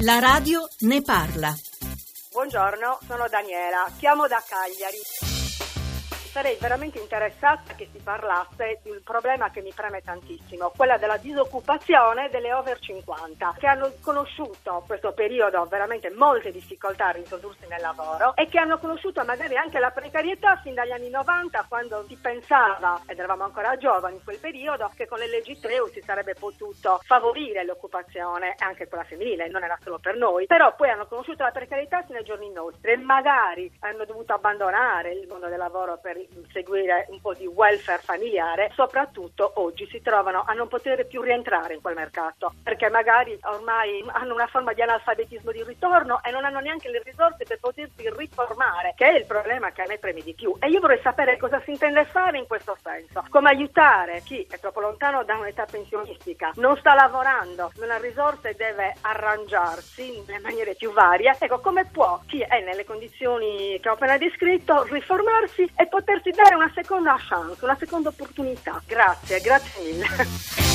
La radio ne parla. Buongiorno, sono Daniela, chiamo da Cagliari sarei veramente interessata che si parlasse di un problema che mi preme tantissimo, quella della disoccupazione delle over 50, che hanno conosciuto questo periodo veramente molte difficoltà a rintrodursi nel lavoro e che hanno conosciuto magari anche la precarietà fin dagli anni 90 quando si pensava, ed eravamo ancora giovani in quel periodo, che con le leggi Treu si sarebbe potuto favorire l'occupazione, anche quella femminile, non era solo per noi, però poi hanno conosciuto la precarietà fino ai giorni nostri e magari hanno dovuto abbandonare il mondo del lavoro per seguire un po' di welfare familiare, soprattutto oggi si trovano a non poter più rientrare in quel mercato, perché magari ormai hanno una forma di analfabetismo di ritorno e non hanno neanche le risorse per potersi riformare, che è il problema che a me preme di più. E io vorrei sapere cosa si intende fare in questo senso, come aiutare chi è troppo lontano da un'età pensionistica, non sta lavorando, non ha risorse e deve arrangiarsi nelle maniere più varie. Ecco, come può chi è nelle condizioni che ho appena descritto riformarsi e potersi dare una seconda chance, una seconda opportunità. Grazie, grazie mille.